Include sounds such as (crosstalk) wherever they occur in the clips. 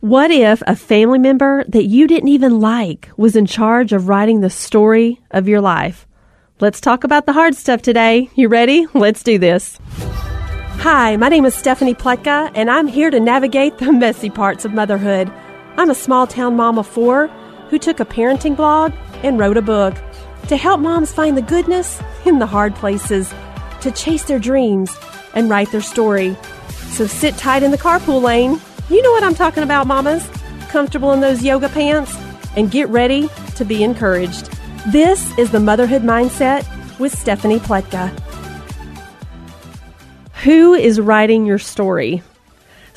What if a family member that you didn't even like was in charge of writing the story of your life? Let's talk about the hard stuff today. You ready? Let's do this. Hi, my name is Stephanie Pletka, and I'm here to navigate the (laughs) messy parts of motherhood. I'm a small town mom of four who took a parenting blog and wrote a book to help moms find the goodness in the hard places, to chase their dreams and write their story. So sit tight in the carpool lane. You know what I'm talking about, mamas. Comfortable in those yoga pants and get ready to be encouraged. This is the Motherhood Mindset with Stephanie Pletka. Who is writing your story?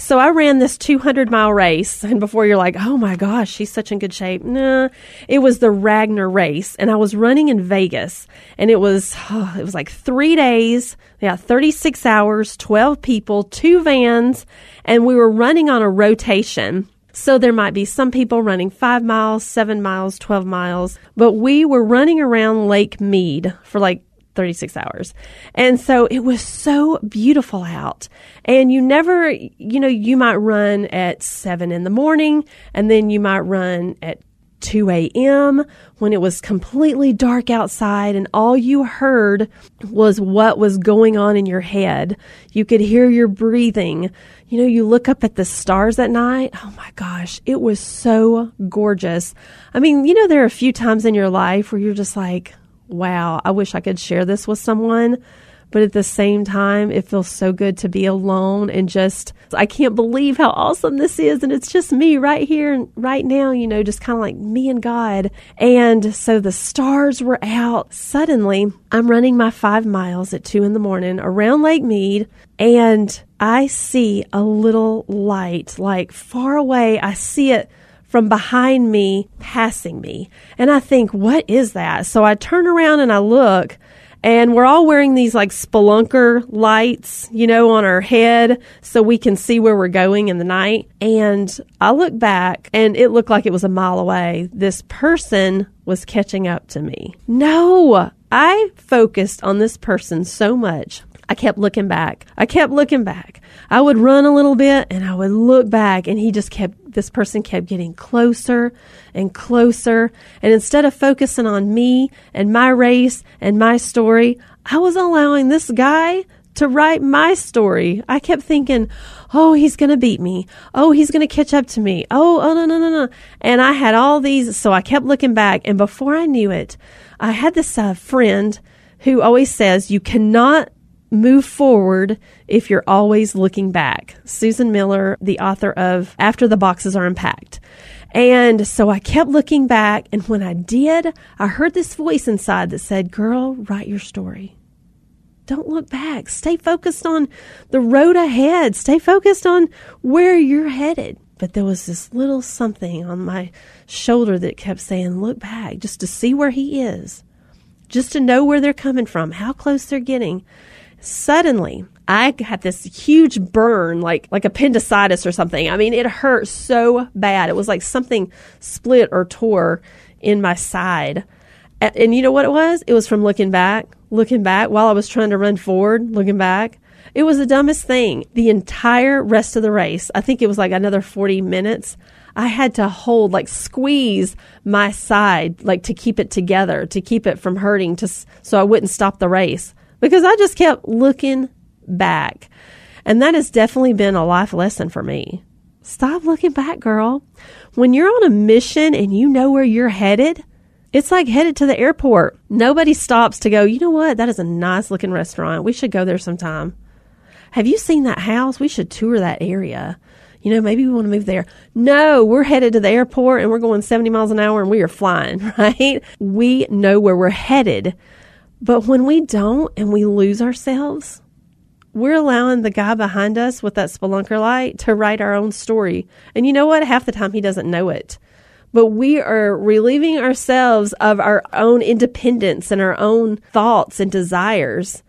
So I ran this 200 mile race, and before you're like, oh my gosh, she's such in good shape. Nah, it was the Ragnar race, and I was running in Vegas, and it was oh, (sighs) it was like three days, yeah, 36 hours, 12 people, two vans, and we were running on a rotation. So there might be some people running five miles, seven miles, 12 miles, but we were running around Lake Mead for like 36 hours. And so it was so beautiful out. And you never, you know, you might run at seven in the morning and then you might run at 2 a.m. when it was completely dark outside and all you heard was what was going on in your head. You could hear your breathing. You know, you look up at the stars at night. Oh my gosh, it was so gorgeous. I mean, you know, there are a few times in your life where you're just like, wow, I wish I could share this with someone. But at the same time, it feels so good to be alone and just, I can't believe how awesome this is. And it's just me right here and right now, you know, just kind of like me and God. And so the stars were out. Suddenly, I'm running my five miles at two in the morning around Lake Mead and I see a little light, like far away. I see it from behind me passing me. And I think, what is that? So I turn around and I look and we're all wearing these like spelunker lights, you know, on our head so we can see where we're going in the night. And I look back and it looked like it was a mile away. This person was catching up to me. No, I focused on this person so much. I kept looking back. I kept looking back. I would run a little bit and I would look back and he just kept this person kept getting closer and closer. And instead of focusing on me and my race and my story, I was allowing this guy to write my story. I kept thinking, oh, he's going to beat me. Oh, he's going to catch up to me. Oh, oh, no, no, no, no. And I had all these. So I kept looking back. And before I knew it, I had this uh, friend who always says, you cannot move forward if you're always looking back. Susan Miller, the author of After the Boxes Are Unpacked. And so I kept looking back, and when I did, I heard this voice inside that said, Girl, write your story. Don't look back. Stay focused on the road ahead. Stay focused on where you're headed. But there was this little something on my shoulder that kept saying, Look back, just to see where he is, just to know where they're coming from, how close they're getting. Suddenly, I had this huge burn, like like appendicitis or something. I mean, it hurt so bad. It was like something split or tore in my side. And, and you know what it was? It was from looking back, looking back while I was trying to run forward, looking back. It was the dumbest thing. The entire rest of the race, I think it was like another 40 minutes. I had to hold, like squeeze my side, like to keep it together, to keep it from hurting, to so I wouldn't stop the race because I just kept looking back. And that has definitely been a life lesson for me. Stop looking back, girl. When you're on a mission and you know where you're headed, it's like headed to the airport. Nobody stops to go, you know what? That is a nice looking restaurant. We should go there sometime. Have you seen that house? We should tour that area. You know, maybe we want to move there. No, we're headed to the airport and we're going 70 miles an hour and we are flying, (laughs) right? We know where we're headed. But when we don't and we lose ourselves, we're allowing the guy behind us with that spelunker light to write our own story. And you know what? Half the time he doesn't know it. But we are relieving ourselves of our own independence and our own thoughts and desires.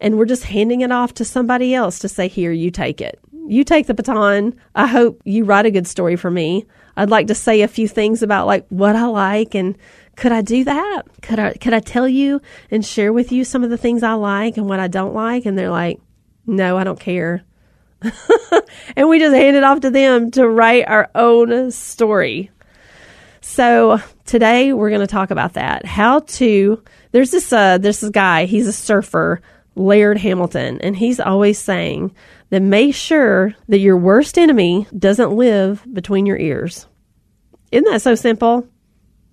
And we're just handing it off to somebody else to say, Here, you take it. You take the baton. I hope you write a good story for me. I'd like to say a few things about like what I like and could I do that? Could I could I tell you and share with you some of the things I like and what I don't like? And they're like, No, I don't care. (laughs) and we just hand it off to them to write our own story. So today we're going to talk about that. How to there's this uh this guy, he's a surfer, Laird Hamilton, and he's always saying that make sure that your worst enemy doesn't live between your ears. Isn't that so simple?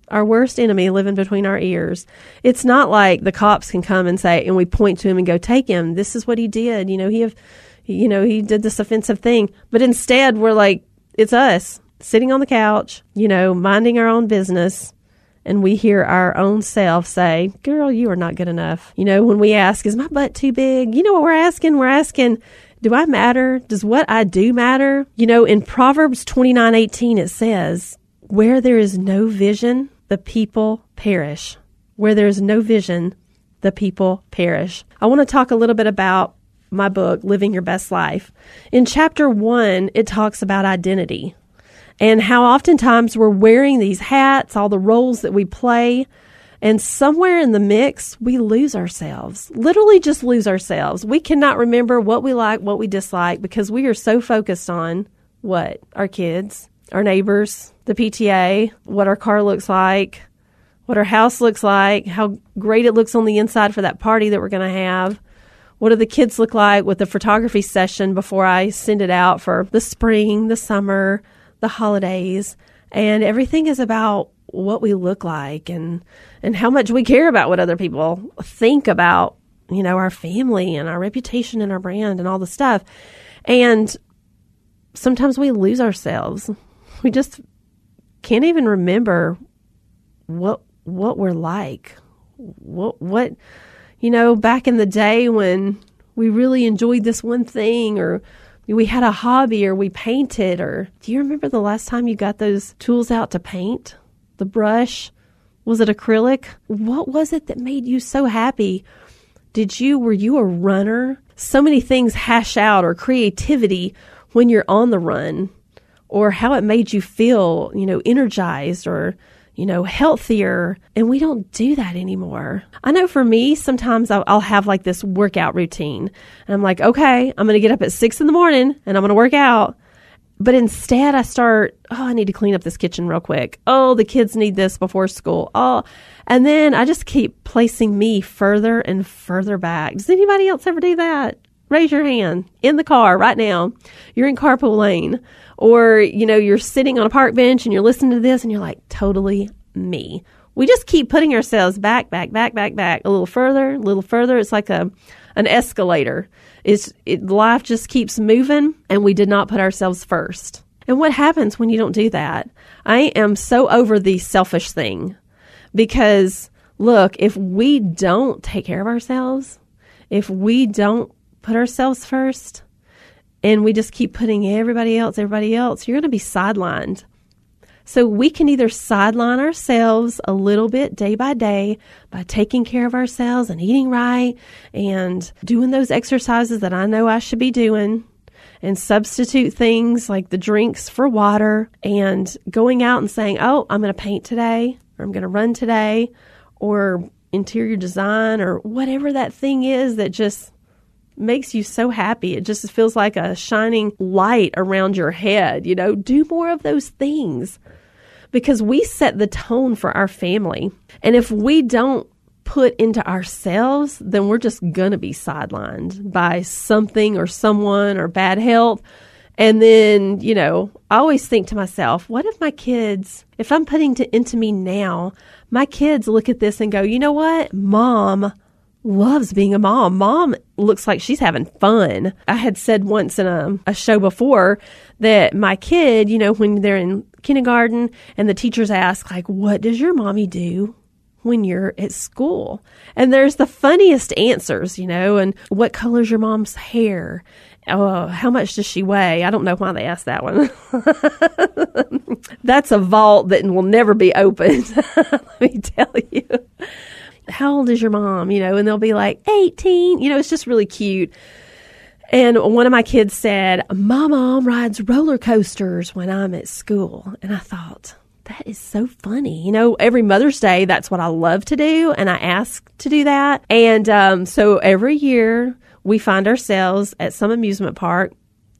Our worst enemy living between our ears. It's not like the cops can come and say, and we point to him and go, take him. This is what he did. You know, he have, you know, he did this offensive thing. But instead, we're like, it's us sitting on the couch, you know, minding our own business. And we hear our own self say, Girl, you are not good enough. You know, when we ask, Is my butt too big? You know what we're asking? We're asking, Do I matter? Does what I do matter? You know, in Proverbs twenty nine eighteen, it says, Where there is no vision, the people perish. Where there is no vision, the people perish. I want to talk a little bit about my book, Living Your Best Life. In chapter one, it talks about identity and how oftentimes we're wearing these hats, all the roles that we play, and somewhere in the mix, we lose ourselves. Literally just lose ourselves. We cannot remember what we like, what we dislike, because we are so focused on what? Our kids, our neighbors, the PTA, what our car looks like, what our house looks like, how great it looks on the inside for that party that we're going to have. What do the kids look like with the photography session before I send it out for the spring, the summer, the holidays, and everything is about what we look like and and how much we care about what other people think about you know our family and our reputation and our brand and all the stuff. And sometimes we lose ourselves. We just can't even remember what what we're like. What what you know back in the day when we really enjoyed this one thing or we had a hobby or we painted or do you remember the last time you got those tools out to paint? The brush? Was it acrylic? What was it that made you so happy? Did you were you a runner? So many things hash out or creativity when you're on the run or how it made you feel, you know, energized or you know, healthier. And we don't do that anymore. I know for me, sometimes I'll, I'll have like this workout routine. And I'm like, okay, I'm going to get up at six in the morning and I'm going to work out. But instead, I start, oh, I need to clean up this kitchen real quick. Oh, the kids need this before school. Oh, and then I just keep placing me further and further back. Does anybody else ever do that? Raise your hand in the car right now. You're in carpool lane or, you know, you're sitting on a park bench and you're listening to this and you're like, totally me. We just keep putting ourselves back, back, back, back, back, a little further, a little further. It's like a an escalator. It's it, life just keeps moving, and we did not put ourselves first. And what happens when you don't do that? I am so over the selfish thing because look, if we don't take care of ourselves, if we don't put ourselves first, and we just keep putting everybody else, everybody else, you're going to be sidelined. So we can either sideline ourselves a little bit day by day by taking care of ourselves and eating right and doing those exercises that I know I should be doing and substitute things like the drinks for water and going out and saying, Oh, I'm going to paint today or I'm going to run today or interior design or whatever that thing is that just makes you so happy. It just feels like a shining light around your head. You know, do more of those things because we set the tone for our family. And if we don't put into ourselves, then we're just going to be sidelined by something or someone or bad health. And then, you know, I always think to myself, what if my kids, if I'm putting to, into me now, my kids look at this and go, you know what? Mom loves being a mom. Mom looks like she's having fun. I had said once in a, a show before that my kid, you know, when they're in kindergarten and the teachers ask, like, what does your mommy do? When you're at school, and there's the funniest answers, you know, and what color's your mom's hair? Oh, how much does she weigh? I don't know why they asked that one. (laughs) That's a vault that will never be opened. (laughs) Let me tell you how old is your mom? You know, and they'll be like, 18. You know, it's just really cute. And one of my kids said, My mom rides roller coasters when I'm at school. And I thought, that is so funny. You know, every Mother's Day, that's what I love to do. And I ask to do that. And um, so every year we find ourselves at some amusement park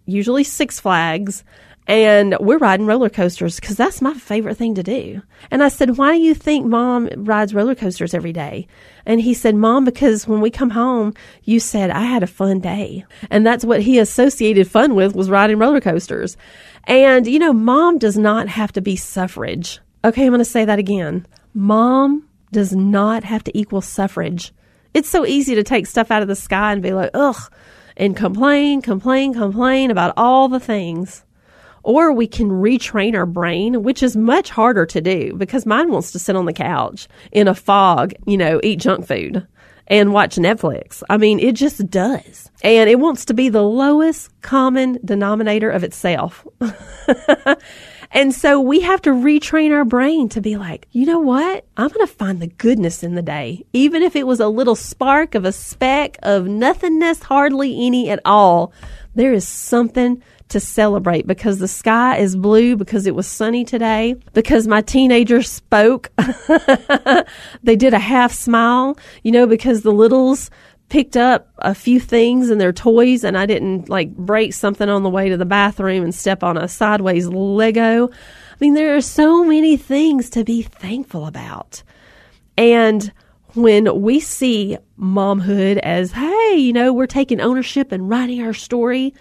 usually Six Flags, and we're riding roller coasters because that's my favorite thing to do. And I said, Why do you think mom rides roller coasters every day? And he said, Mom, because when we come home, you said I had a fun day. And that's what he associated fun with was riding roller coasters. And, you know, mom does not have to be suffrage. Okay, I'm going to say that again. Mom does not have to equal suffrage. It's so easy to take stuff out of the sky and be like, ugh, and complain, complain, complain about all the things. Or we can retrain our brain, which is much harder to do because mine wants to sit on the couch in a fog, you know, eat junk food and watch Netflix. I mean, it just does. And it wants to be the lowest common denominator of itself. (laughs) and so we have to retrain our brain to be like, you know what? I'm going to find the goodness in the day. Even if it was a little spark of a speck of nothingness, hardly any at all, there is something to celebrate because the sky is blue, because it was sunny today, because my teenager spoke. (laughs) they did a half smile, you know, because the littles picked up a few things in their toys and I didn't like break something on the way to the bathroom and step on a sideways Lego. I mean, there are so many things to be thankful about. And when we see momhood as, hey, you know, we're taking ownership and writing our story,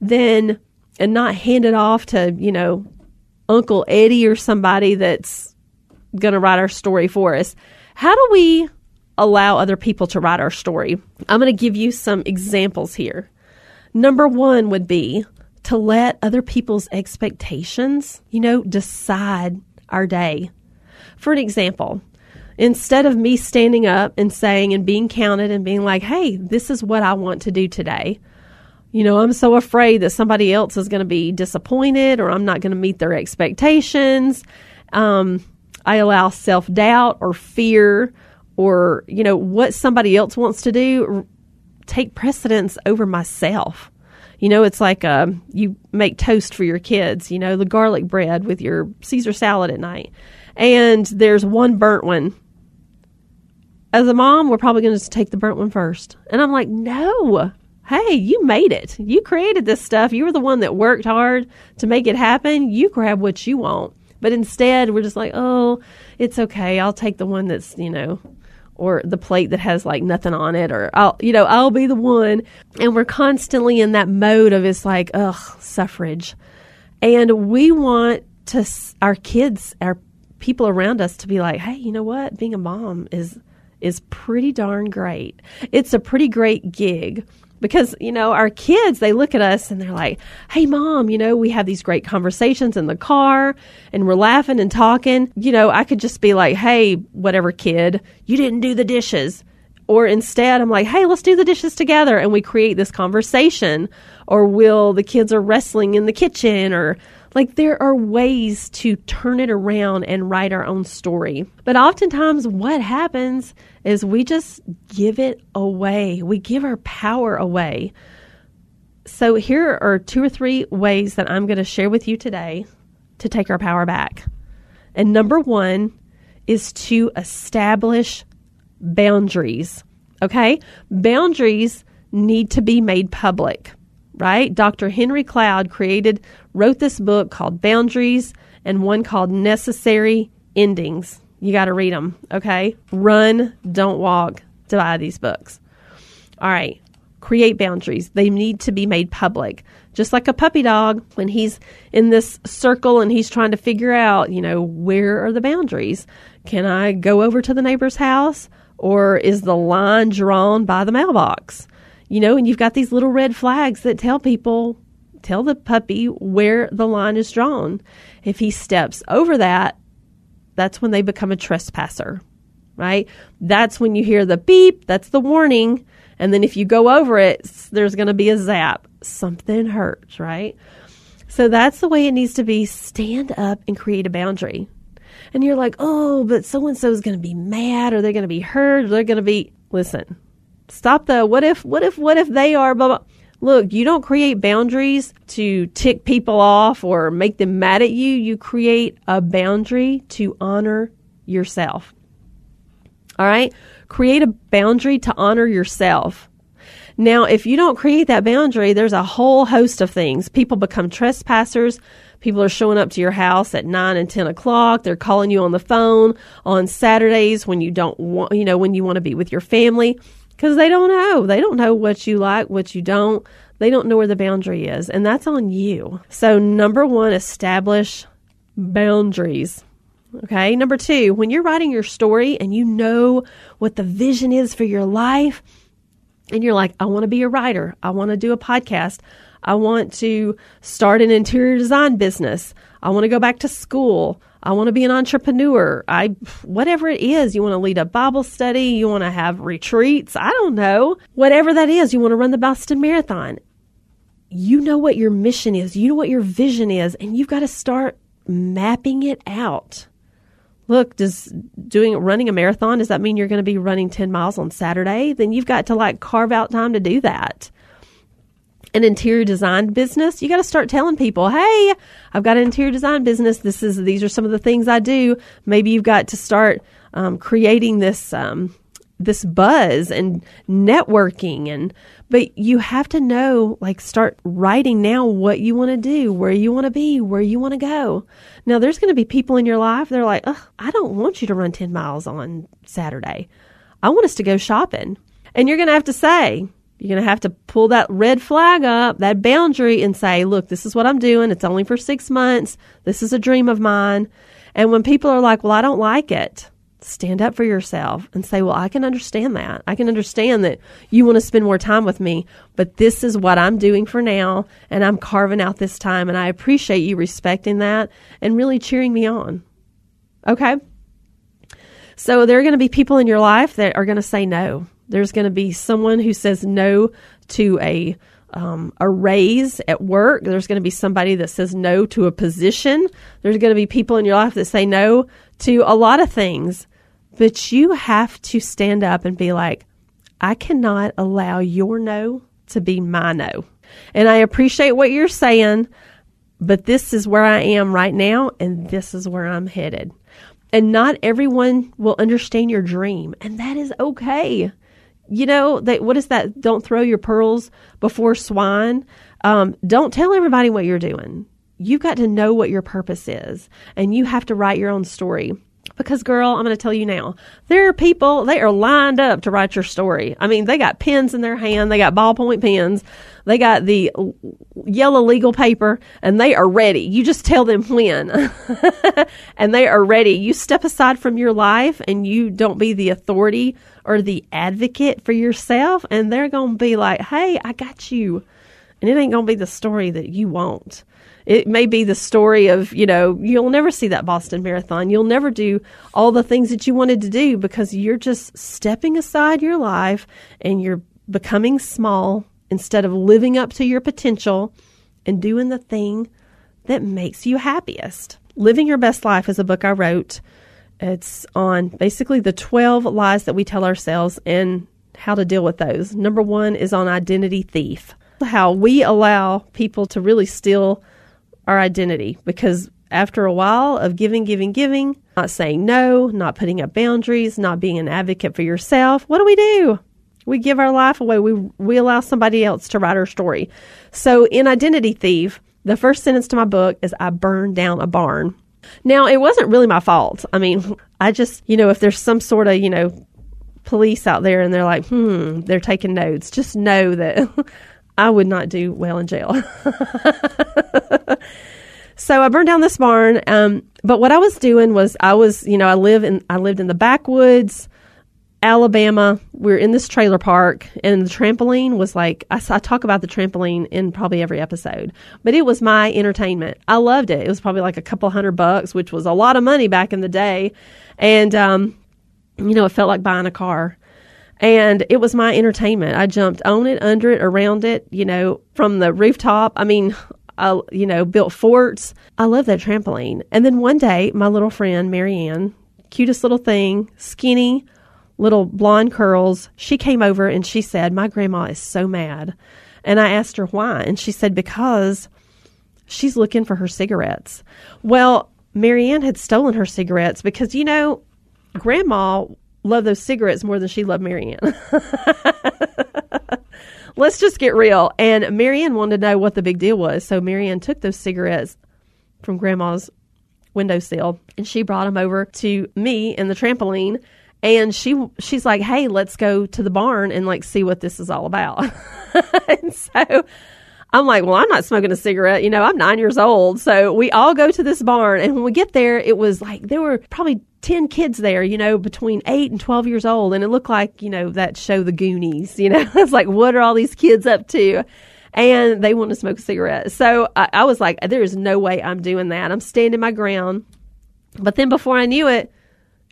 then and not hand it off to, you know, Uncle Eddie or somebody that's going to write our story for us. How do we allow other people to write our story? I'm going to give you some examples here. Number one would be to let other people's expectations, you know, decide our day. For an example, instead of me standing up and saying and being counted and being like, hey, this is what I want to do today, you know, I'm so afraid that somebody else is going to be disappointed or I'm not going to meet their expectations. Um, I allow self doubt or fear or, you know, what somebody else wants to do take precedence over myself. You know, it's like uh, you make toast for your kids, you know, the garlic bread with your Caesar salad at night. And there's one burnt one. As a mom, we're probably going to take the burnt one first. And I'm like, no, hey, you made it. You created this stuff. You were the one that worked hard to make it happen. You grab what you want. But instead, we're just like, oh, it's okay. I'll take the one that's, you know, or the plate that has like nothing on it, or I'll, you know, I'll be the one. And we're constantly in that mode of it's like, ugh, suffrage. And we want to, our kids, our people around us to be like, hey, you know what? Being a mom is, is pretty darn great. It's a pretty great gig because you know our kids they look at us and they're like hey mom you know we have these great conversations in the car and we're laughing and talking. You know i could just be like hey whatever kid you didn't do the dishes. Or instead i'm like hey let's do the dishes together and we create this conversation or will the kids are wrestling in the kitchen or like there are ways to turn it around and write our own story. But oftentimes what happens is we just give it away. We give our power away. So here are two or three ways that I'm going to share with you today to take our power back. And number 1 is to establish boundaries. Okay? Boundaries need to be made public right? Dr. Henry Cloud created, wrote this book called Boundaries and one called Necessary Endings. You got to read them, okay? Run, don't walk to buy these books. All right, create boundaries. They need to be made public. Just like a puppy dog, when he's in this circle and he's trying to figure out, you know, where are the boundaries? Can I go over to the neighbor's house? Or is the line drawn by the mailbox? You know, and you've got these little red flags that tell people, tell the puppy where the line is drawn. If he steps over that, that's when they become a trespasser, right? That's when you hear the beep, that's the warning. And then if you go over it, there's going to be a zap. Something hurts, right? So that's the way it needs to be. Stand up and create a boundary. And you're like, oh, but so and so is going to be mad or they're going to be hurt or they're going to be. Listen, Stop the what if, what if, what if they are, blah, blah. Look, you don't create boundaries to tick people off or make them mad at you. You create a boundary to honor yourself. All right? Create a boundary to honor yourself. Now, if you don't create that boundary, there's a whole host of things. People become trespassers. People are showing up to your house at nine and 10 o'clock. They're calling you on the phone on Saturdays when you don't want, you know, when you want to be with your family because they don't know. They don't know what you like, what you don't. They don't know where the boundary is. And that's on you. So, number one, establish boundaries. Okay. Number two, when you're writing your story and you know what the vision is for your life, and you're like, I want to be a writer, I want to do a podcast, I want to start an interior design business, I want to go back to school, I want to be an entrepreneur. I whatever it is, you want to lead a Bible study, you want to have retreats, I don't know. Whatever that is, you want to run the Boston Marathon. You know what your mission is, you know what your vision is, and you've got to start mapping it out look, does doing running a marathon does that mean you're going to be running 10 miles on Saturday? Then you've got to like carve out time to do that. An interior design business, you got to start telling people, "Hey, I've got an interior design business. This is these are some of the things I do." Maybe you've got to start um, creating this um, this buzz and networking and but you have to know like start writing now what you want to do where you want to be where you want to go now there's going to be people in your life they're like i don't want you to run 10 miles on saturday i want us to go shopping and you're going to have to say you're going to have to pull that red flag up that boundary and say look this is what i'm doing it's only for six months this is a dream of mine and when people are like well i don't like it stand up for yourself and say, Well, I can understand that. I can understand that you want to spend more time with me, but this is what I'm doing for now, and I'm carving out this time, and I appreciate you respecting that and really cheering me on. Okay? So there are going to be people in your life that are going to say no. There's going to be someone who says no to a um, a raise at work. There's going to be somebody that says no to a position. There's going to be people in your life that say no to a lot of things. But you have to stand up and be like, I cannot allow your no to be my no. And I appreciate what you're saying, but this is where I am right now, and this is where I'm headed. And not everyone will understand your dream, and that is okay. You know, that what is that? Don't throw your pearls before swine. Um, don't tell everybody what you're doing. You've got to know what your purpose is, and you have to write your own story. Because, girl, I'm going to tell you now, there are people, they are lined up to write your story. I mean, they got pens in their hand, they got ballpoint pens, they got the yellow legal paper, and they are ready. You just tell them when, (laughs) and they are ready. You step aside from your life and you don't be the authority or the advocate for yourself, and they're going to be like, hey, I got you. And it ain't going to be the story that you want. It may be the story of, you know, you'll never see that Boston Marathon. You'll never do all the things that you wanted to do because you're just stepping aside your life and you're becoming small instead of living up to your potential and doing the thing that makes you happiest. Living Your Best Life is a book I wrote. It's on basically the 12 lies that we tell ourselves and how to deal with those. Number one is on identity thief, how we allow people to really steal our identity because after a while of giving, giving, giving, not saying no, not putting up boundaries, not being an advocate for yourself, what do we do? We give our life away. We, we allow somebody else to write our story. So in Identity Thief, the first sentence to my book is I burned down a barn. Now, it wasn't really my fault. I mean, (laughs) I just, you know, if there's some sort of, you know, police out there and they're like, hmm, they're taking notes, just know that (laughs) I would not do well in jail. (laughs) so I burned down this barn. Um, but what I was doing was I was, you know, I live in I lived in the backwoods, Alabama. We are in this trailer park, and the trampoline was like I, I talk about the trampoline in probably every episode, but it was my entertainment. I loved it. It was probably like a couple hundred bucks, which was a lot of money back in the day, and um, you know, it felt like buying a car and it was my entertainment. I jumped on it, under it, around it, you know, from the rooftop. I mean, (laughs) I, you know, built forts. I love that trampoline. And then one day, my little friend, Marianne, cutest little thing, skinny, little blonde curls, she came over and she said, My grandma is so mad. And I asked her why. And she said, Because she's looking for her cigarettes. Well, Marianne had stolen her cigarettes because, you know, grandma loved those cigarettes more than she loved Marianne. (laughs) let's just get real. And Marianne wanted to know what the big deal was. So Marianne took those cigarettes from grandma's windowsill and she brought them over to me in the trampoline and she she's like hey let's go to the barn and like see what this is all about (laughs) and so i'm like well i'm not smoking a cigarette you know i'm nine years old so we all go to this barn and when we get there it was like there were probably 10 kids there you know between 8 and 12 years old and it looked like you know that show the goonies you know (laughs) it's like what are all these kids up to and they want to smoke a cigarette so I, I was like there is no way i'm doing that i'm standing my ground but then before i knew it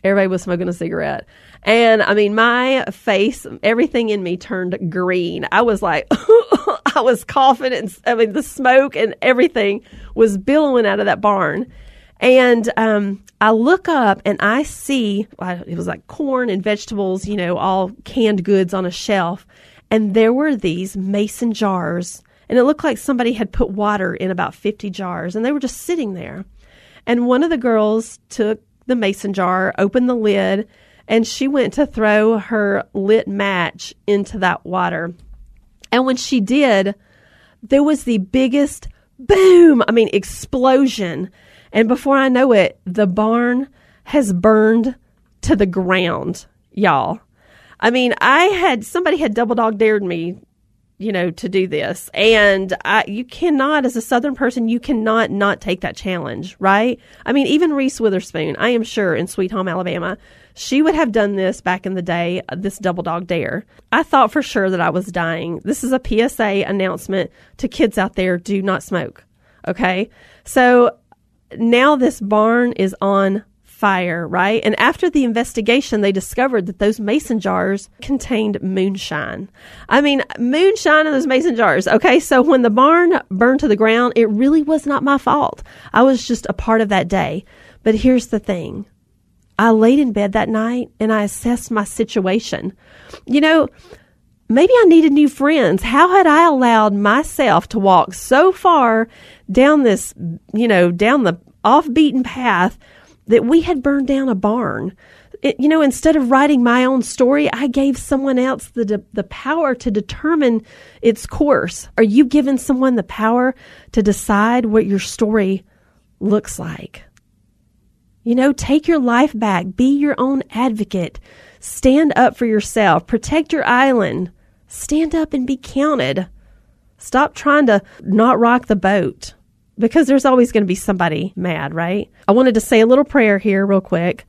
Everybody was smoking a cigarette. And I mean, my face, everything in me turned green. I was like, (laughs) I was coughing and I mean, the smoke and everything was billowing out of that barn. And um, I look up and I see it was like corn and vegetables, you know, all canned goods on a shelf. And there were these mason jars. And it looked like somebody had put water in about 50 jars and they were just sitting there. And one of the girls took the mason jar, opened the lid, and she went to throw her lit match into that water. And when she did, there was the biggest boom, I mean, explosion. And before I know it, the barn has burned to the ground, y'all. I mean, I had somebody had double dog dared me you know, to do this. And I, you cannot, as a Southern person, you cannot not take that challenge, right? I mean, even Reese Witherspoon, I am sure in Sweet Home Alabama, she would have done this back in the day, uh, this double dog dare. I thought for sure that I was dying. This is a PSA announcement to kids out there do not smoke. Okay. So now this barn is on fire, right? And after the investigation, they discovered that those mason jars contained moonshine. I mean, moonshine in those mason jars. Okay, so when the barn burned to the ground, it really was not my fault. I was just a part of that day. But here's the thing I laid in bed that night and I assessed my situation. You know, maybe I needed new friends. How had I allowed myself to walk so far down this, you know, down the off beaten path that we had burned down a barn. It, you know, instead of writing my own story, I gave someone else the de- the power to determine its course. Are you giving someone the power to decide what your story looks like? You know, take your life back. Be your own advocate. Stand up for yourself. Protect your island. Stand up and be counted. Stop trying to not rock the boat because there's always going to be somebody mad, right? I wanted to say a little prayer here, real quick.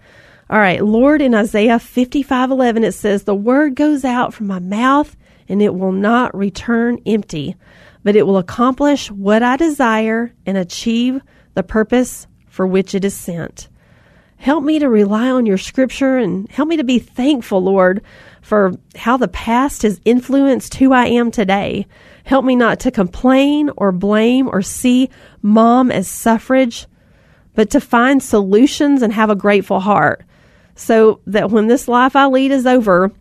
All right, Lord, in Isaiah 55 11, it says, The word goes out from my mouth, and it will not return empty, but it will accomplish what I desire and achieve the purpose for which it is sent. Help me to rely on your scripture and help me to be thankful, Lord, for how the past has influenced who I am today. Help me not to complain or blame or see mom as suffrage, but to find solutions and have a grateful heart so that when this life I lead is over,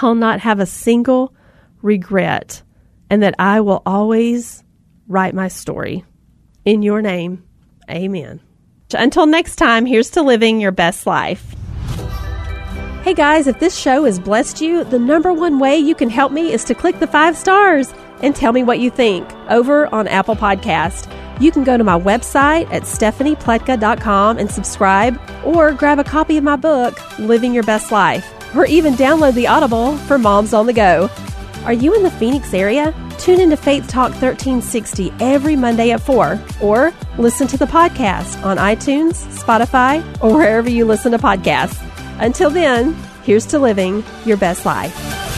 I'll not have a single regret and that I will always write my story. In your name, amen. Until next time, here's to living your best life. Hey guys, if this show has blessed you, the number one way you can help me is to click the five stars and tell me what you think over on Apple Podcast. You can go to my website at stephaniepletka.com and subscribe, or grab a copy of my book, Living Your Best Life, or even download the Audible for Moms on the Go. Are you in the Phoenix area? Tune into Faith Talk 1360 every Monday at 4, or listen to the podcast on iTunes, Spotify, or wherever you listen to podcasts. Until then, here's to living your best life.